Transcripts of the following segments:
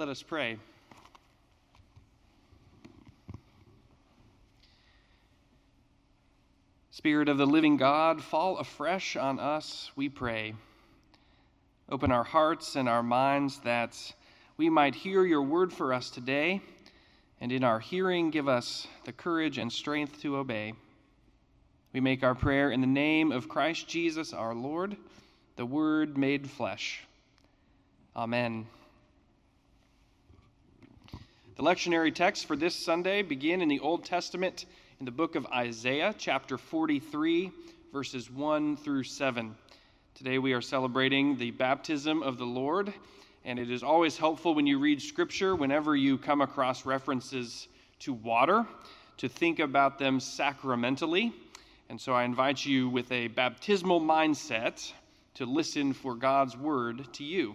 Let us pray. Spirit of the living God, fall afresh on us, we pray. Open our hearts and our minds that we might hear your word for us today, and in our hearing, give us the courage and strength to obey. We make our prayer in the name of Christ Jesus our Lord, the Word made flesh. Amen. The lectionary texts for this Sunday begin in the Old Testament in the book of Isaiah, chapter 43, verses 1 through 7. Today we are celebrating the baptism of the Lord, and it is always helpful when you read Scripture, whenever you come across references to water, to think about them sacramentally. And so I invite you with a baptismal mindset to listen for God's word to you.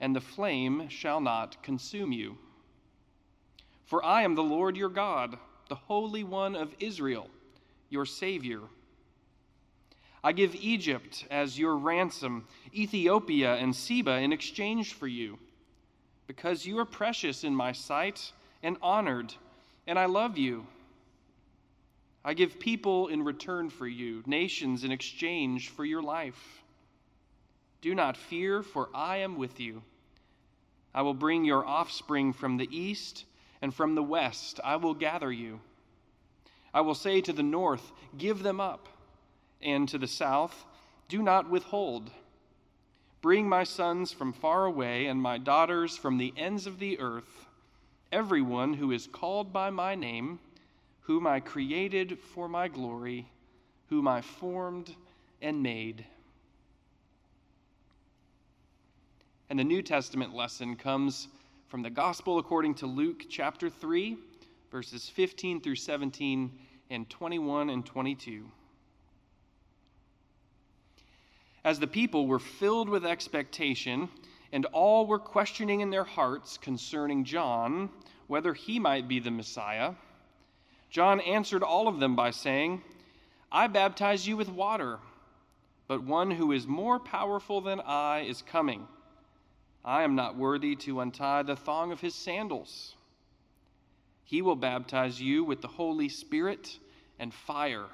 and the flame shall not consume you. For I am the Lord your God, the Holy One of Israel, your Savior. I give Egypt as your ransom, Ethiopia and Seba in exchange for you, because you are precious in my sight and honored, and I love you. I give people in return for you, nations in exchange for your life. Do not fear, for I am with you. I will bring your offspring from the east, and from the west I will gather you. I will say to the north, Give them up, and to the south, Do not withhold. Bring my sons from far away, and my daughters from the ends of the earth, everyone who is called by my name whom I created for my glory, whom I formed and made. And the New Testament lesson comes from the Gospel according to Luke chapter 3, verses 15 through 17 and 21 and 22. As the people were filled with expectation, and all were questioning in their hearts concerning John whether he might be the Messiah, John answered all of them by saying, I baptize you with water, but one who is more powerful than I is coming. I am not worthy to untie the thong of his sandals. He will baptize you with the Holy Spirit and fire.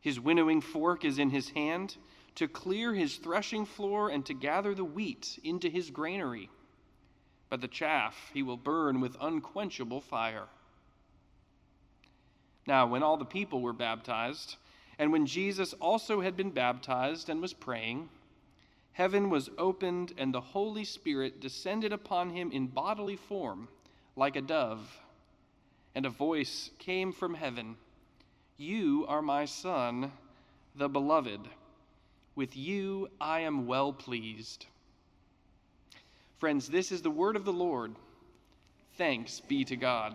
His winnowing fork is in his hand to clear his threshing floor and to gather the wheat into his granary. But the chaff he will burn with unquenchable fire. Now, when all the people were baptized, and when Jesus also had been baptized and was praying, heaven was opened, and the Holy Spirit descended upon him in bodily form, like a dove. And a voice came from heaven You are my Son, the Beloved. With you I am well pleased. Friends, this is the word of the Lord. Thanks be to God.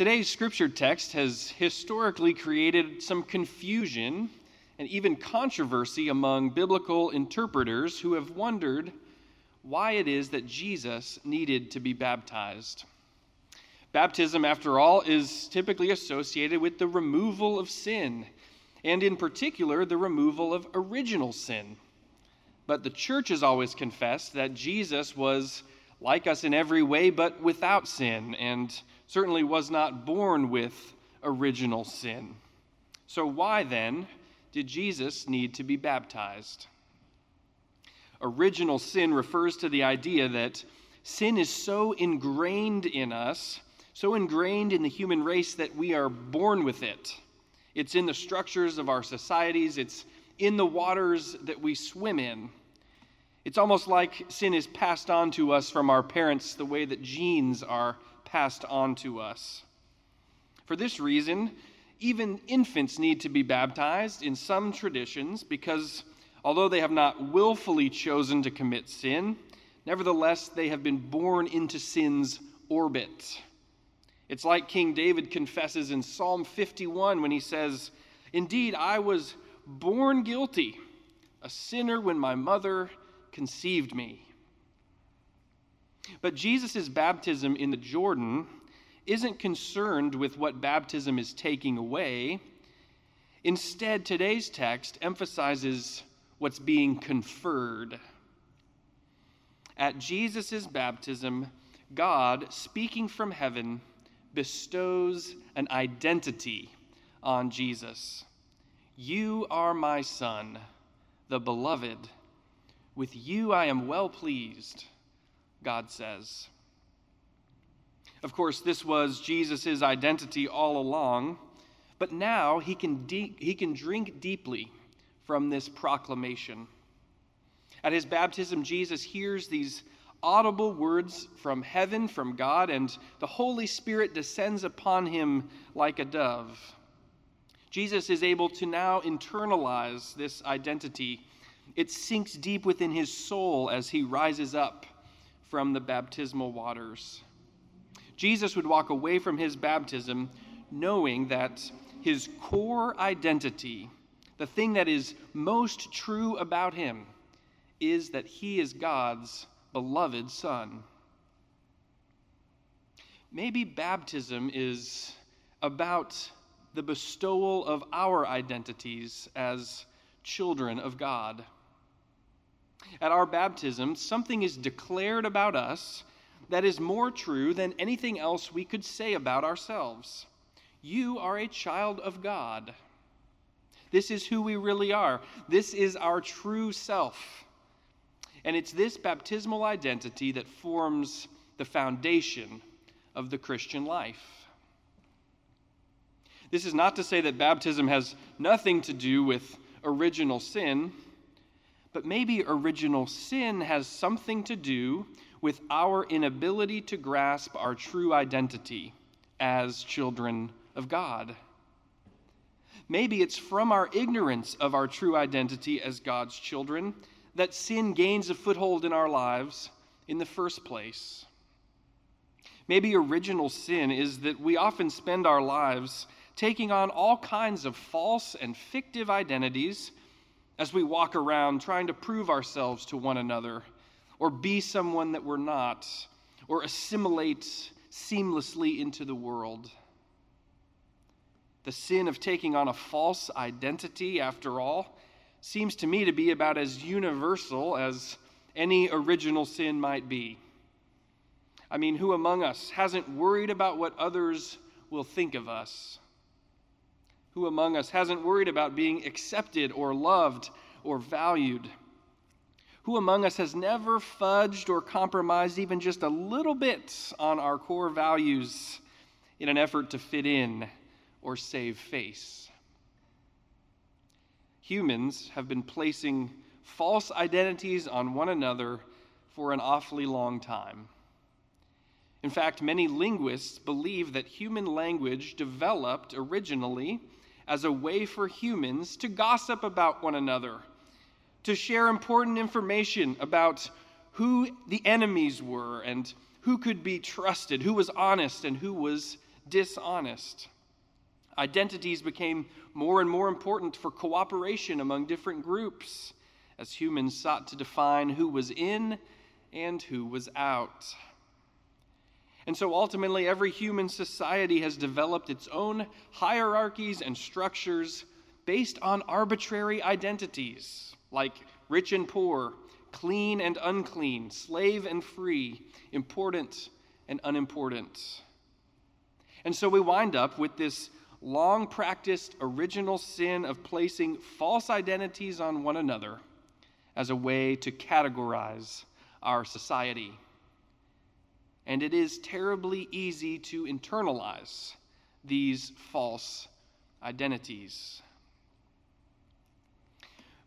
Today's scripture text has historically created some confusion and even controversy among biblical interpreters who have wondered why it is that Jesus needed to be baptized. Baptism, after all, is typically associated with the removal of sin, and in particular, the removal of original sin. But the church has always confessed that Jesus was like us in every way, but without sin, and certainly was not born with original sin. So, why then did Jesus need to be baptized? Original sin refers to the idea that sin is so ingrained in us so ingrained in the human race that we are born with it. It's in the structures of our societies, it's in the waters that we swim in. It's almost like sin is passed on to us from our parents the way that genes are passed on to us. For this reason, even infants need to be baptized in some traditions because although they have not willfully chosen to commit sin, nevertheless they have been born into sin's orbit. It's like King David confesses in Psalm 51 when he says, Indeed, I was born guilty, a sinner when my mother conceived me. But Jesus' baptism in the Jordan isn't concerned with what baptism is taking away. Instead, today's text emphasizes what's being conferred. At Jesus' baptism, God, speaking from heaven, bestows an identity on Jesus. You are my son, the beloved. With you I am well pleased, God says. Of course, this was Jesus' identity all along, but now he can, de- he can drink deeply from this proclamation. At his baptism, Jesus hears these audible words from heaven, from God, and the Holy Spirit descends upon him like a dove. Jesus is able to now internalize this identity. It sinks deep within his soul as he rises up from the baptismal waters. Jesus would walk away from his baptism knowing that his core identity, the thing that is most true about him, is that he is God's beloved Son. Maybe baptism is about the bestowal of our identities as children of God. At our baptism, something is declared about us that is more true than anything else we could say about ourselves. You are a child of God. This is who we really are. This is our true self. And it's this baptismal identity that forms the foundation of the Christian life. This is not to say that baptism has nothing to do with original sin, but maybe original sin has something to do with our inability to grasp our true identity as children of God. Maybe it's from our ignorance of our true identity as God's children that sin gains a foothold in our lives in the first place. Maybe original sin is that we often spend our lives taking on all kinds of false and fictive identities as we walk around trying to prove ourselves to one another, or be someone that we're not, or assimilate seamlessly into the world. The sin of taking on a false identity, after all, seems to me to be about as universal as any original sin might be. I mean, who among us hasn't worried about what others will think of us? Who among us hasn't worried about being accepted or loved or valued? Who among us has never fudged or compromised even just a little bit on our core values in an effort to fit in or save face? humans have been placing false identities on one another for an awfully long time. In fact, many linguists believe that human language developed originally as a way for humans to gossip about one another, to share important information about who the enemies were and who could be trusted, who was honest and who was dishonest. Identities became more and more important for cooperation among different groups as humans sought to define who was in and who was out. And so ultimately, every human society has developed its own hierarchies and structures based on arbitrary identities, like rich and poor, clean and unclean, slave and free, important and unimportant. And so we wind up with this long practiced original sin of placing false identities on one another as a way to categorize our society. And it is terribly easy to internalize these false identities.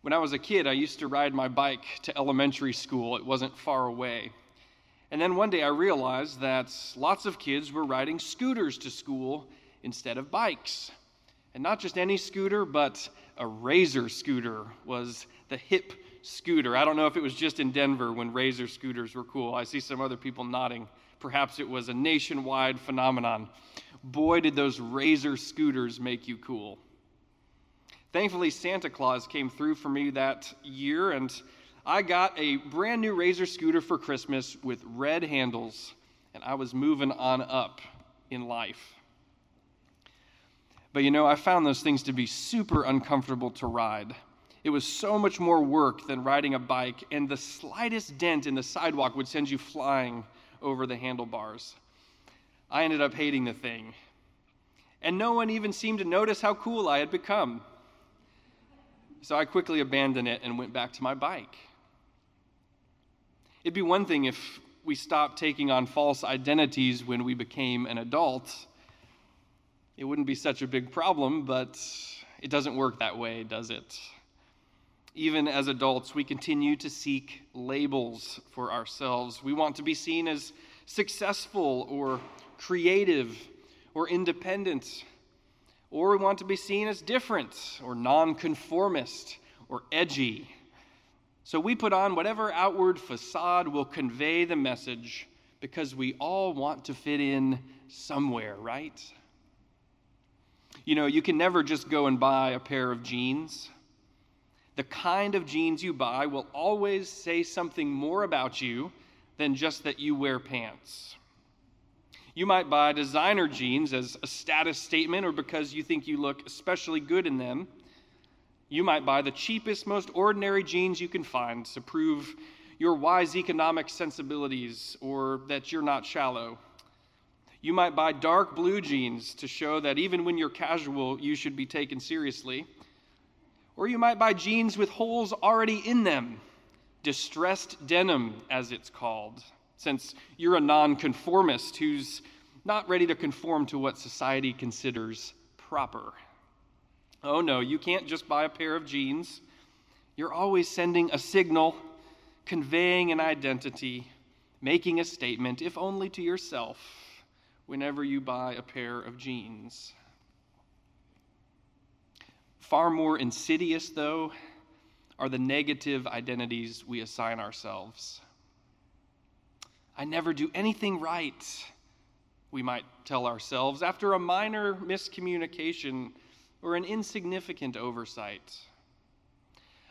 When I was a kid, I used to ride my bike to elementary school. It wasn't far away. And then one day I realized that lots of kids were riding scooters to school instead of bikes. And not just any scooter, but a Razor scooter was the hip scooter. I don't know if it was just in Denver when Razor scooters were cool. I see some other people nodding. Perhaps it was a nationwide phenomenon. Boy, did those Razor scooters make you cool. Thankfully, Santa Claus came through for me that year, and I got a brand new Razor scooter for Christmas with red handles, and I was moving on up in life. But you know, I found those things to be super uncomfortable to ride. It was so much more work than riding a bike, and the slightest dent in the sidewalk would send you flying over the handlebars. I ended up hating the thing. And no one even seemed to notice how cool I had become. So I quickly abandoned it and went back to my bike. It'd be one thing if we stopped taking on false identities when we became an adult. It wouldn't be such a big problem, but it doesn't work that way, does it? Even as adults, we continue to seek labels for ourselves. We want to be seen as successful or creative or independent or we want to be seen as different or nonconformist or edgy. So we put on whatever outward facade will convey the message because we all want to fit in somewhere, right? You know, you can never just go and buy a pair of jeans. The kind of jeans you buy will always say something more about you than just that you wear pants. You might buy designer jeans as a status statement or because you think you look especially good in them. You might buy the cheapest, most ordinary jeans you can find to prove your wise economic sensibilities or that you're not shallow. You might buy dark blue jeans to show that even when you're casual, you should be taken seriously. Or you might buy jeans with holes already in them, distressed denim, as it's called since you're a nonconformist who's not ready to conform to what society considers proper. Oh no, you can't just buy a pair of jeans. You're always sending a signal, conveying an identity, making a statement, if only to yourself, whenever you buy a pair of jeans. Far more insidious, though, are the negative identities we assign ourselves. I never do anything right, we might tell ourselves, after a minor miscommunication or an insignificant oversight.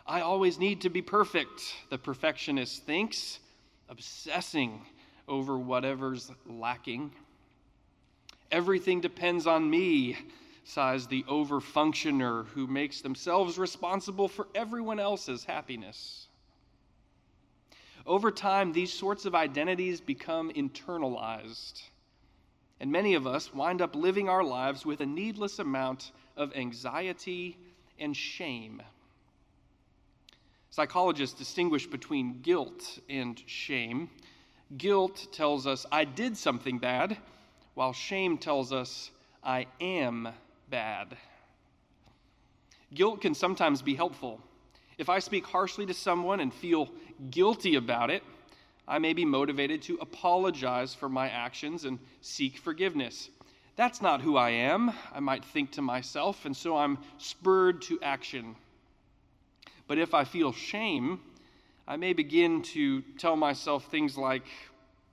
I always need to be perfect, the perfectionist thinks, obsessing over whatever's lacking. Everything depends on me, sighs the overfunctioner who makes themselves responsible for everyone else's happiness. Over time, these sorts of identities become internalized. And many of us wind up living our lives with a needless amount of anxiety and shame. Psychologists distinguish between guilt and shame. Guilt tells us, I did something bad, while shame tells us, I am bad. Guilt can sometimes be helpful. If I speak harshly to someone and feel guilty about it, I may be motivated to apologize for my actions and seek forgiveness. That's not who I am, I might think to myself, and so I'm spurred to action. But if I feel shame, I may begin to tell myself things like,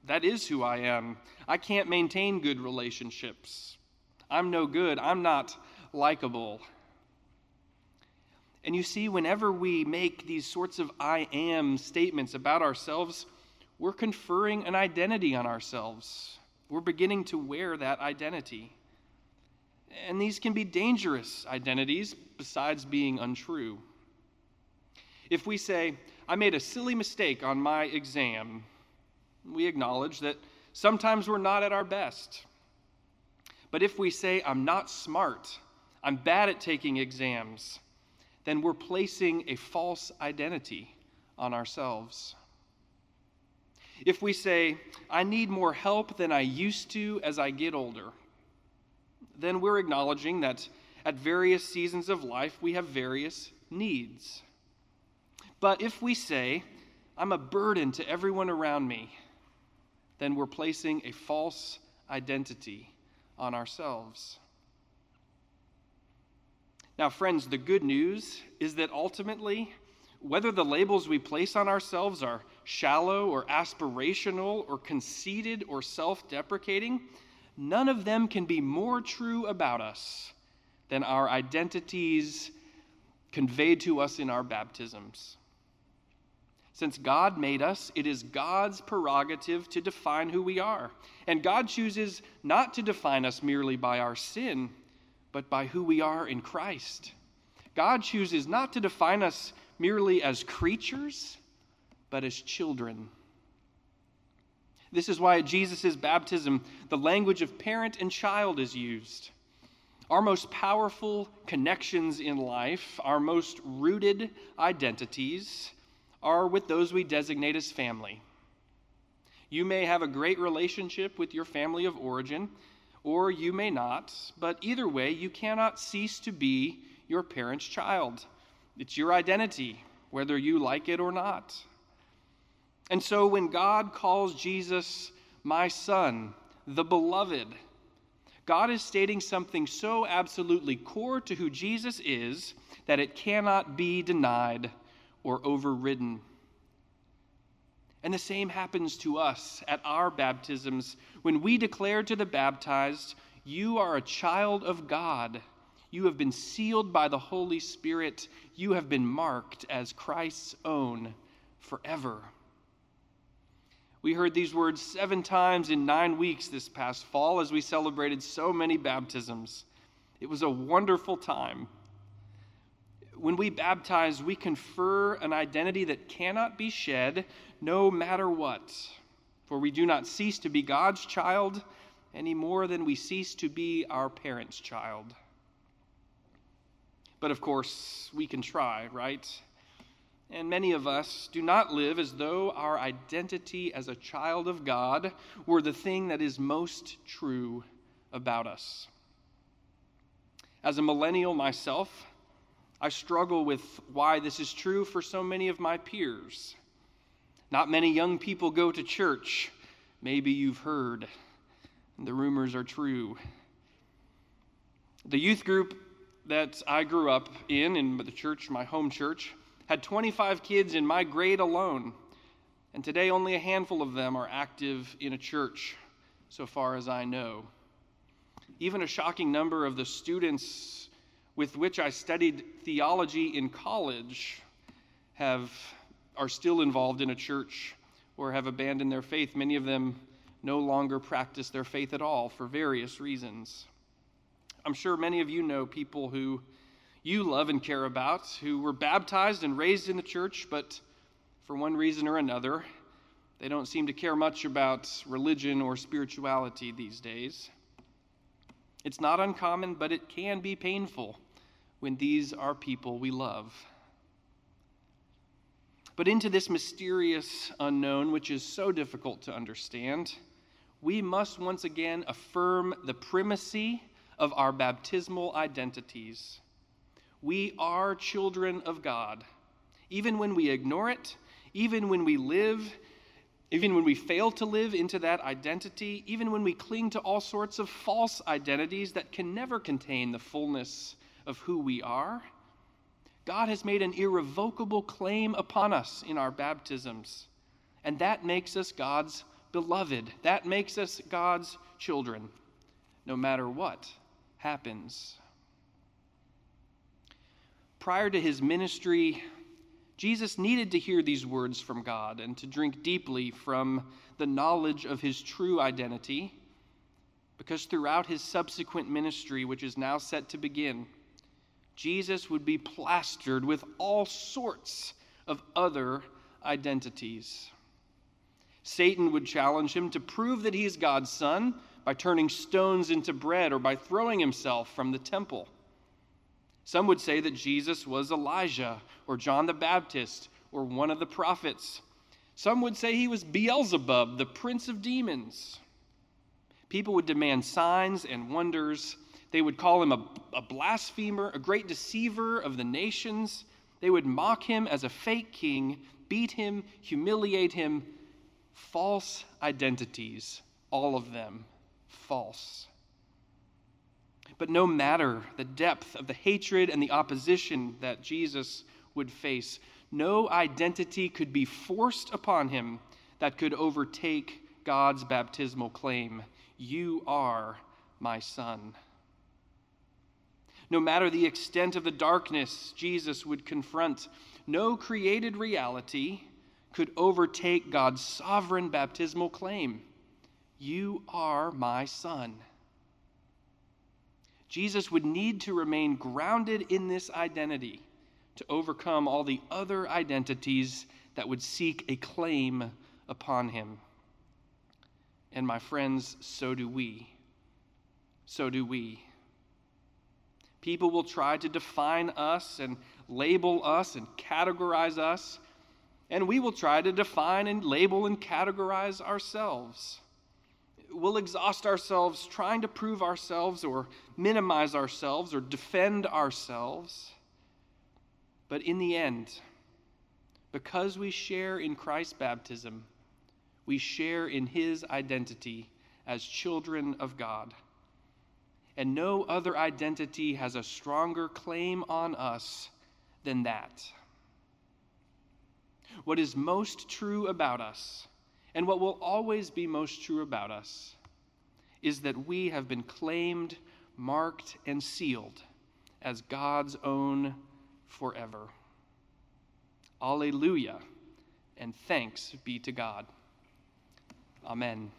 that is who I am. I can't maintain good relationships. I'm no good. I'm not likable. And you see, whenever we make these sorts of I am statements about ourselves, we're conferring an identity on ourselves. We're beginning to wear that identity. And these can be dangerous identities besides being untrue. If we say, I made a silly mistake on my exam, we acknowledge that sometimes we're not at our best. But if we say, I'm not smart, I'm bad at taking exams, then we're placing a false identity on ourselves. If we say, I need more help than I used to as I get older, then we're acknowledging that at various seasons of life we have various needs. But if we say, I'm a burden to everyone around me, then we're placing a false identity on ourselves. Now, friends, the good news is that ultimately, whether the labels we place on ourselves are shallow or aspirational or conceited or self deprecating, none of them can be more true about us than our identities conveyed to us in our baptisms. Since God made us, it is God's prerogative to define who we are. And God chooses not to define us merely by our sin, but by who we are in Christ. God chooses not to define us merely as creatures, but as children. This is why at Jesus' baptism, the language of parent and child is used. Our most powerful connections in life, our most rooted identities, are with those we designate as family. You may have a great relationship with your family of origin, or you may not, but either way, you cannot cease to be your parent's child. It's your identity, whether you like it or not. And so when God calls Jesus my son, the beloved, God is stating something so absolutely core to who Jesus is that it cannot be denied or overridden. And the same happens to us at our baptisms when we declare to the baptized, You are a child of God. You have been sealed by the Holy Spirit. You have been marked as Christ's own forever. We heard these words seven times in nine weeks this past fall as we celebrated so many baptisms. It was a wonderful time when we baptize, we confer an identity that cannot be shed no matter what. For we do not cease to be God's child any more than we cease to be our parents' child. But of course, we can try, right? And many of us do not live as though our identity as a child of God were the thing that is most true about us. As a millennial myself, I struggle with why this is true for so many of my peers. Not many young people go to church. Maybe you've heard, the rumors are true. The youth group that I grew up in, in the church, my home church, had 25 kids in my grade alone. And today, only a handful of them are active in a church, so far as I know. Even a shocking number of the students with which I studied theology in college have, are still involved in a church or have abandoned their faith. Many of them no longer practice their faith at all for various reasons. I'm sure many of you know people who you love and care about who were baptized and raised in the church, but for one reason or another, they don't seem to care much about religion or spirituality these days. It's not uncommon, but it can be painful when these are people we love. But into this mysterious unknown, which is so difficult to understand, we must once again affirm the primacy of our baptismal identities. We are children of God. Even when we ignore it, even when we live, even when we fail to live into that identity, even when we cling to all sorts of false identities that can never contain the fullness of who we are. God has made an irrevocable claim upon us in our baptisms, and that makes us God's beloved. That makes us God's children, no matter what happens. Prior to his ministry, Jesus needed to hear these words from God and to drink deeply from the knowledge of his true identity, because throughout his subsequent ministry, which is now set to begin, Jesus would be plastered with all sorts of other identities. Satan would challenge him to prove that he is God's son by turning stones into bread or by throwing himself from the temple. Some would say that Jesus was Elijah or John the Baptist or one of the prophets. Some would say he was Beelzebub, the prince of demons. People would demand signs and wonders. They would call him a, a, blasphemer, a great deceiver of the nations. They would mock him as a fake king, beat him, humiliate him. False identities, all of them false. But no matter the depth of the hatred and the opposition that Jesus would face, no identity could be forced upon him that could overtake God's baptismal claim You are my son. No matter the extent of the darkness Jesus would confront, no created reality could overtake God's sovereign baptismal claim You are my son. Jesus would need to remain grounded in this identity to overcome all the other identities that would seek a claim upon him. And my friends, so do we. So do we. People will try to define us and label us and categorize us, and we will try to define and label and categorize ourselves we'll exhaust ourselves trying to prove ourselves or minimize ourselves or defend ourselves. But in the end, because we share in Christ's baptism, we share in his identity as children of God. And no other identity has a stronger claim on us than that. What is most true about us and what will always be most true about us is that we have been claimed, marked, and sealed as God's own forever. Alleluia, and thanks be to God. Amen.